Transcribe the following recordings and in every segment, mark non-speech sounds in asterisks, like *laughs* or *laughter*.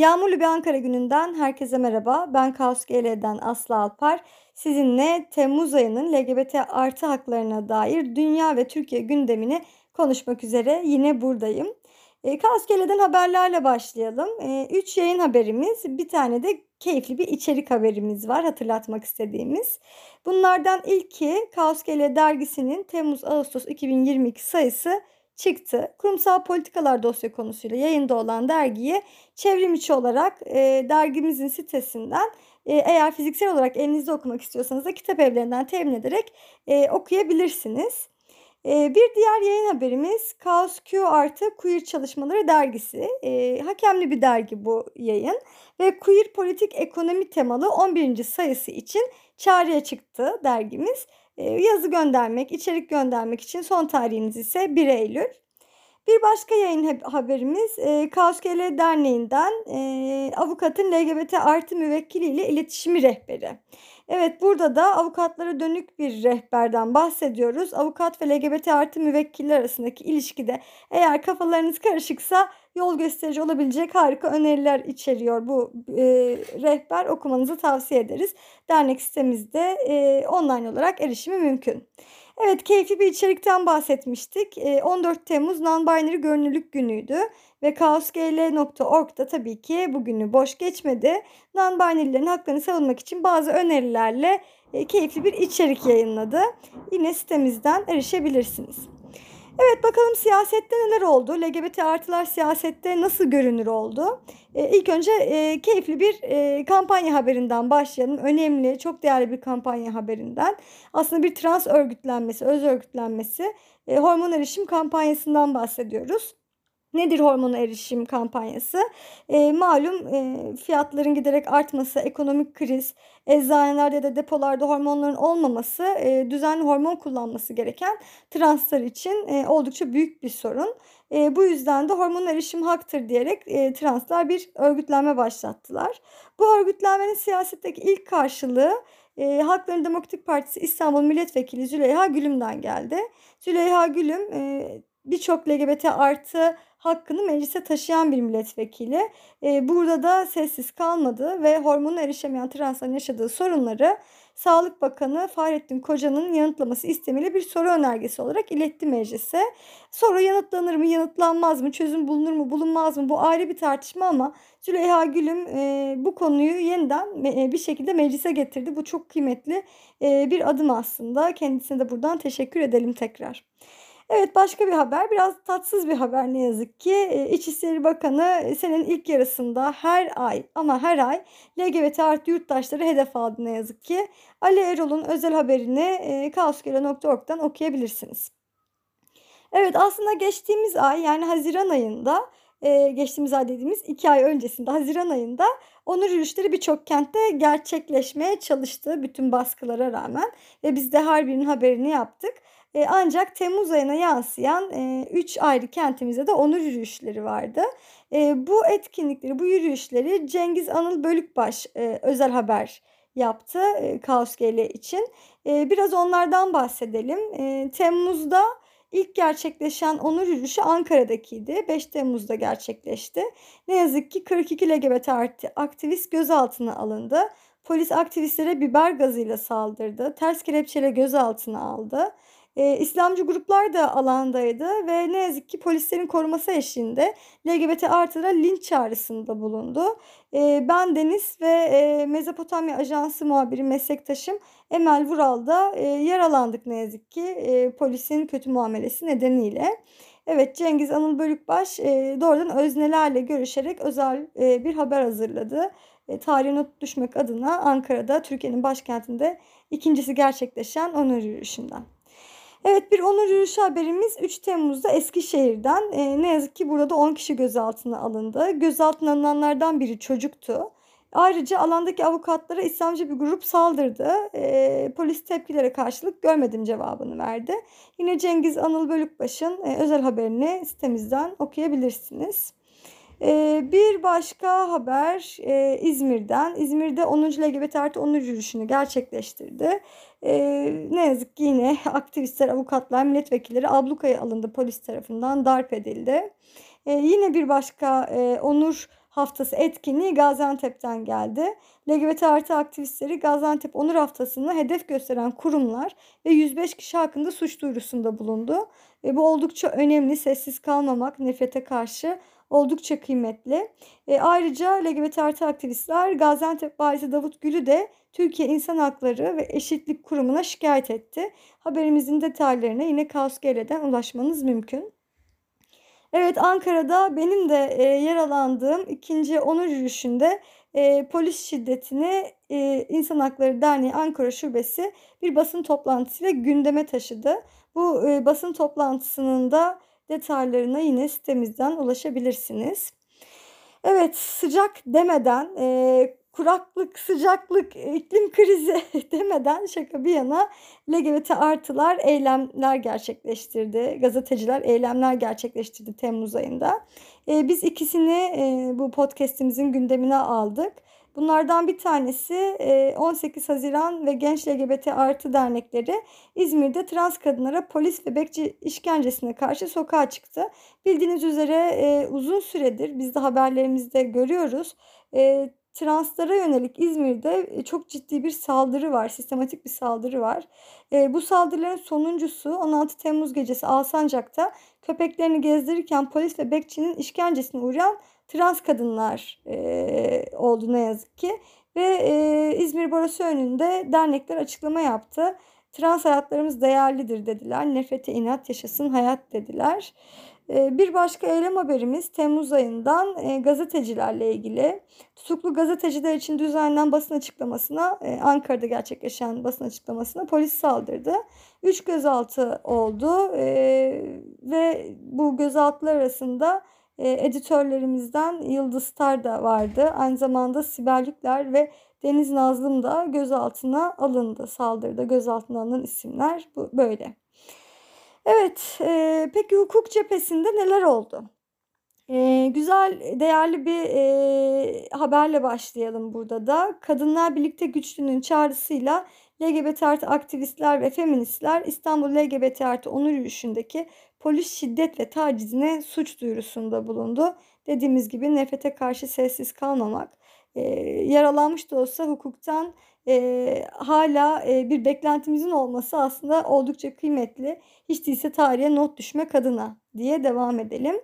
Yağmurlu bir Ankara gününden herkese merhaba. Ben Kaos GL'den Aslı Alpar. Sizinle Temmuz ayının LGBT artı haklarına dair dünya ve Türkiye gündemini konuşmak üzere yine buradayım. E, Kaos GL'den haberlerle başlayalım. 3 e, yayın haberimiz, bir tane de keyifli bir içerik haberimiz var hatırlatmak istediğimiz. Bunlardan ilki Kaos GL dergisinin Temmuz-Ağustos 2022 sayısı çıktı. Kurumsal politikalar dosya konusuyla yayında olan dergiyi çevrim olarak e, dergimizin sitesinden e, eğer fiziksel olarak elinizde okumak istiyorsanız da kitap evlerinden temin ederek e, okuyabilirsiniz. E, bir diğer yayın haberimiz Kaos Q artı Queer Çalışmaları dergisi. E, hakemli bir dergi bu yayın ve queer politik ekonomi temalı 11. sayısı için çağrıya çıktı dergimiz. Ee, yazı göndermek, içerik göndermek için son tarihimiz ise 1 Eylül. Bir başka yayın haberimiz e, KSKL Derneği'nden e, avukatın LGBT artı müvekkiliyle iletişimi rehberi. Evet burada da avukatlara dönük bir rehberden bahsediyoruz. Avukat ve LGBT artı müvekkiller arasındaki ilişkide eğer kafalarınız karışıksa yol gösterici olabilecek harika öneriler içeriyor bu e, rehber okumanızı tavsiye ederiz. Dernek sitemizde e, online olarak erişimi mümkün. Evet keyifli bir içerikten bahsetmiştik. 14 ee, Temmuz Non-Binary Görünürlük Günü'ydü ve kaosgl.org'da tabii ki bugünü boş geçmedi. Non-binary'lerin haklarını savunmak için bazı önerilerle keyifli bir içerik yayınladı. Yine sitemizden erişebilirsiniz. Evet bakalım siyasette neler oldu? LGBT artılar siyasette nasıl görünür oldu? E, ilk önce e, keyifli bir e, kampanya haberinden başlayalım. Önemli, çok değerli bir kampanya haberinden. Aslında bir trans örgütlenmesi, öz örgütlenmesi, e, hormon erişim kampanyasından bahsediyoruz. Nedir hormon erişim kampanyası? E, malum e, fiyatların giderek artması, ekonomik kriz, eczanelerde ya da depolarda hormonların olmaması, e, düzenli hormon kullanması gereken translar için e, oldukça büyük bir sorun. E, bu yüzden de hormon erişim haktır diyerek e, translar bir örgütlenme başlattılar. Bu örgütlenmenin siyasetteki ilk karşılığı e, Halkların Demokratik Partisi İstanbul Milletvekili Züleyha Gülüm'den geldi. Züleyha Gülüm e, birçok LGBT artı hakkını meclise taşıyan bir milletvekili. E, burada da sessiz kalmadı ve hormona erişemeyen transların yaşadığı sorunları Sağlık Bakanı Fahrettin Koca'nın yanıtlaması istemiyle bir soru önergesi olarak iletti meclise. Soru yanıtlanır mı, yanıtlanmaz mı, çözüm bulunur mu, bulunmaz mı bu ayrı bir tartışma ama Züleyha Gülüm e, bu konuyu yeniden e, bir şekilde meclise getirdi. Bu çok kıymetli e, bir adım aslında. Kendisine de buradan teşekkür edelim tekrar. Evet başka bir haber biraz tatsız bir haber ne yazık ki. E, İçişleri Bakanı senin ilk yarısında her ay ama her ay LGBT artı yurttaşları hedef aldı ne yazık ki. Ali Erol'un özel haberini e, kaoskere.org'dan okuyabilirsiniz. Evet aslında geçtiğimiz ay yani Haziran ayında e, geçtiğimiz ay dediğimiz iki ay öncesinde Haziran ayında onur yürüyüşleri birçok kentte gerçekleşmeye çalıştı bütün baskılara rağmen ve biz de her birinin haberini yaptık. E, ancak Temmuz ayına yansıyan 3 e, ayrı kentimizde de onur yürüyüşleri vardı. E, bu etkinlikleri, bu yürüyüşleri Cengiz Anıl Bölükbaş e, özel haber yaptı e, Kaos GL için. E, biraz onlardan bahsedelim. E, Temmuz'da ilk gerçekleşen onur yürüyüşü Ankara'dakiydi. 5 Temmuz'da gerçekleşti. Ne yazık ki 42 LGBT aktivist gözaltına alındı. Polis aktivistlere biber gazıyla saldırdı. Ters kelepçeyle gözaltına aldı. E, İslamcı gruplar da alandaydı ve ne yazık ki polislerin koruması eşliğinde LGBT artılara linç çağrısında bulundu. E, ben Deniz ve e, Mezopotamya Ajansı muhabiri meslektaşım Emel Vural da e, yaralandık ne yazık ki e, polisin kötü muamelesi nedeniyle. Evet Cengiz Anıl Bölükbaş e, doğrudan öznelerle görüşerek özel e, bir haber hazırladı. E, tarihe not düşmek adına Ankara'da Türkiye'nin başkentinde ikincisi gerçekleşen onur yürüyüşünden. Evet bir onur yürüyüşü haberimiz 3 Temmuz'da Eskişehir'den. E, ne yazık ki burada 10 kişi gözaltına alındı. Gözaltına alınanlardan biri çocuktu. Ayrıca alandaki avukatlara İslamcı bir grup saldırdı. E, polis tepkilere karşılık görmedim cevabını verdi. Yine Cengiz Anıl Bölükbaş'ın e, özel haberini sitemizden okuyabilirsiniz. E, bir başka haber e, İzmir'den. İzmir'de 10. LGBT artı 10. yürüyüşünü gerçekleştirdi. E, ne yazık ki yine *laughs* aktivistler, avukatlar, milletvekilleri ablukaya alındı polis tarafından darp edildi. E, yine bir başka e, onur Haftası etkinliği Gaziantep'ten geldi. LGBT artı aktivistleri Gaziantep Onur Haftası'nı hedef gösteren kurumlar ve 105 kişi hakkında suç duyurusunda bulundu. E, bu oldukça önemli. Sessiz kalmamak, nefrete karşı oldukça kıymetli. E, ayrıca LGBT artı aktivistler Gaziantep Valisi Davut Gül'ü de Türkiye İnsan Hakları ve Eşitlik Kurumu'na şikayet etti. Haberimizin detaylarına yine Kaos GL'den ulaşmanız mümkün. Evet Ankara'da benim de e, yer alandığım ikinci onur yürüyüşünde e, polis şiddetini e, İnsan Hakları Derneği Ankara Şubesi bir basın toplantısıyla gündeme taşıdı. Bu e, basın toplantısının da detaylarına yine sitemizden ulaşabilirsiniz. Evet sıcak demeden e, kuraklık, sıcaklık, iklim krizi *laughs* demeden şaka bir yana LGBT artılar eylemler gerçekleştirdi. Gazeteciler eylemler gerçekleştirdi Temmuz ayında. E, biz ikisini e, bu podcastimizin gündemine aldık. Bunlardan bir tanesi 18 Haziran ve Genç LGBT Artı Dernekleri İzmir'de trans kadınlara polis ve bekçi işkencesine karşı sokağa çıktı. Bildiğiniz üzere uzun süredir biz de haberlerimizde görüyoruz translara yönelik İzmir'de çok ciddi bir saldırı var, sistematik bir saldırı var. bu saldırıların sonuncusu 16 Temmuz gecesi Alsancak'ta köpeklerini gezdirirken polis ve bekçinin işkencesine uğrayan trans kadınlar e, oldu ne yazık ki. Ve e, İzmir Barosu önünde dernekler açıklama yaptı. Trans hayatlarımız değerlidir dediler. Nefrete inat yaşasın hayat dediler. Bir başka eylem haberimiz Temmuz ayından gazetecilerle ilgili. Tutuklu gazeteciler için düzenlenen basın açıklamasına, Ankara'da gerçekleşen basın açıklamasına polis saldırdı. Üç gözaltı oldu ve bu gözaltılar arasında e, editörlerimizden Yıldız Star da vardı. Aynı zamanda Sibel Yükler ve Deniz Nazlım da gözaltına alındı. Saldırıda gözaltına alınan isimler bu böyle. Evet, e, peki hukuk cephesinde neler oldu? E, güzel, değerli bir e, haberle başlayalım burada da. Kadınlar Birlikte Güçlü'nün çağrısıyla LGBT artı aktivistler ve feministler İstanbul LGBT artı onur yürüyüşündeki polis şiddet ve tacizine suç duyurusunda bulundu. Dediğimiz gibi nefrete karşı sessiz kalmamak, e, yaralanmış da olsa hukuktan e, hala e, bir beklentimizin olması aslında oldukça kıymetli. Hiç değilse tarihe not düşmek adına diye devam edelim.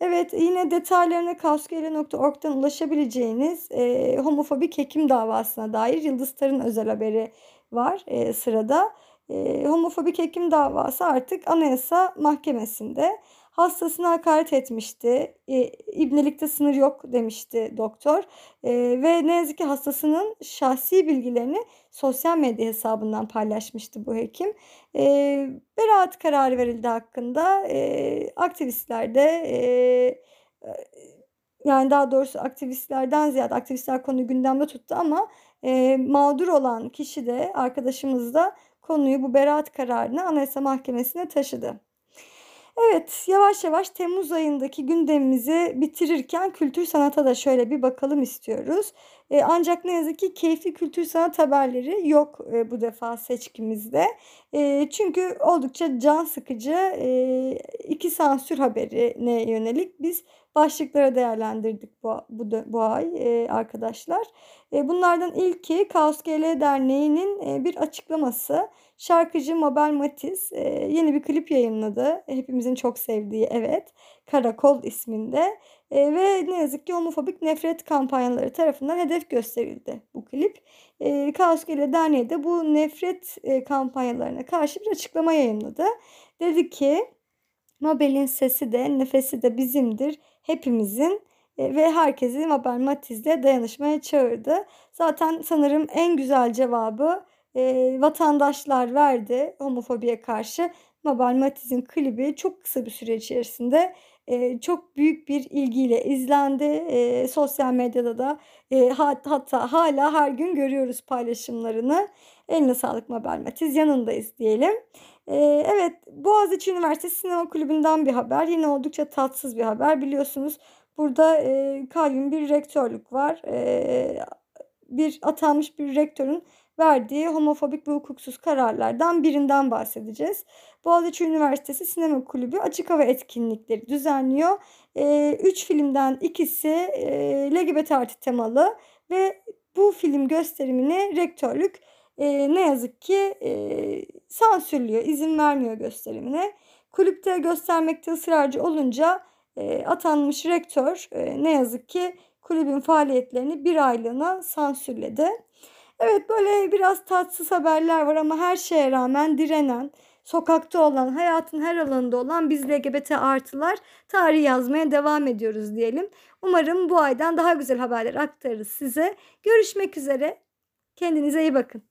Evet yine detaylarına kaoskele.org'dan ulaşabileceğiniz e, homofobik hekim davasına dair Yıldız Tar'ın özel haberi var e, sırada. E, homofobik hekim davası artık Anayasa Mahkemesi'nde. Hastasına hakaret etmişti. E, İbnelikte sınır yok demişti doktor. E, ve ne yazık ki hastasının şahsi bilgilerini sosyal medya hesabından paylaşmıştı bu hekim. E, beraat kararı verildi hakkında. E, aktivistler de e, yani daha doğrusu aktivistlerden ziyade aktivistler konuyu gündemde tuttu ama e, mağdur olan kişi de arkadaşımız da konuyu bu beraat kararını Anayasa Mahkemesi'ne taşıdı. Evet, yavaş yavaş Temmuz ayındaki gündemimizi bitirirken kültür sanata da şöyle bir bakalım istiyoruz. E, ancak ne yazık ki keyifli kültür sanat haberleri yok e, bu defa seçkimizde. E, çünkü oldukça can sıkıcı e, iki sansür haberine yönelik biz başlıklara değerlendirdik bu, bu, bu ay e, arkadaşlar. E, bunlardan ilki Kaos GL Derneği'nin e, bir açıklaması. Şarkıcı Mabel Matiz e, yeni bir klip yayınladı. Hepimizin çok sevdiği evet. Karakol isminde. E, ve ne yazık ki homofobik nefret kampanyaları tarafından hedef gösterildi bu klip. E, Kaos GL Derneği de bu nefret e, kampanyalarına karşı bir açıklama yayınladı. Dedi ki Mabel'in sesi de nefesi de bizimdir hepimizin e, ve herkesi Mabel Matiz'le dayanışmaya çağırdı. Zaten sanırım en güzel cevabı e, vatandaşlar verdi homofobiye karşı. Mabel Matiz'in klibi çok kısa bir süre içerisinde çok büyük bir ilgiyle izlendi. E, sosyal medyada da e, hat, hatta hala her gün görüyoruz paylaşımlarını. Eline sağlık Mabel Matiz yanındayız diyelim. E, evet Boğaziçi Üniversitesi Sinema Kulübü'nden bir haber. Yine oldukça tatsız bir haber biliyorsunuz. Burada e, kayyum bir rektörlük var. E, bir atanmış bir rektörün verdiği homofobik ve hukuksuz kararlardan birinden bahsedeceğiz. Boğaziçi Üniversitesi Sinema Kulübü açık hava etkinlikleri düzenliyor. E, üç filmden ikisi e, LGBT artı temalı ve bu film gösterimini rektörlük e, ne yazık ki e, sansürlüyor, izin vermiyor gösterimine. Kulüpte göstermekte ısrarcı olunca e, atanmış rektör e, ne yazık ki kulübün faaliyetlerini bir aylığına sansürledi. Evet böyle biraz tatsız haberler var ama her şeye rağmen direnen, sokakta olan, hayatın her alanında olan biz LGBT artılar tarih yazmaya devam ediyoruz diyelim. Umarım bu aydan daha güzel haberler aktarırız size. Görüşmek üzere. Kendinize iyi bakın.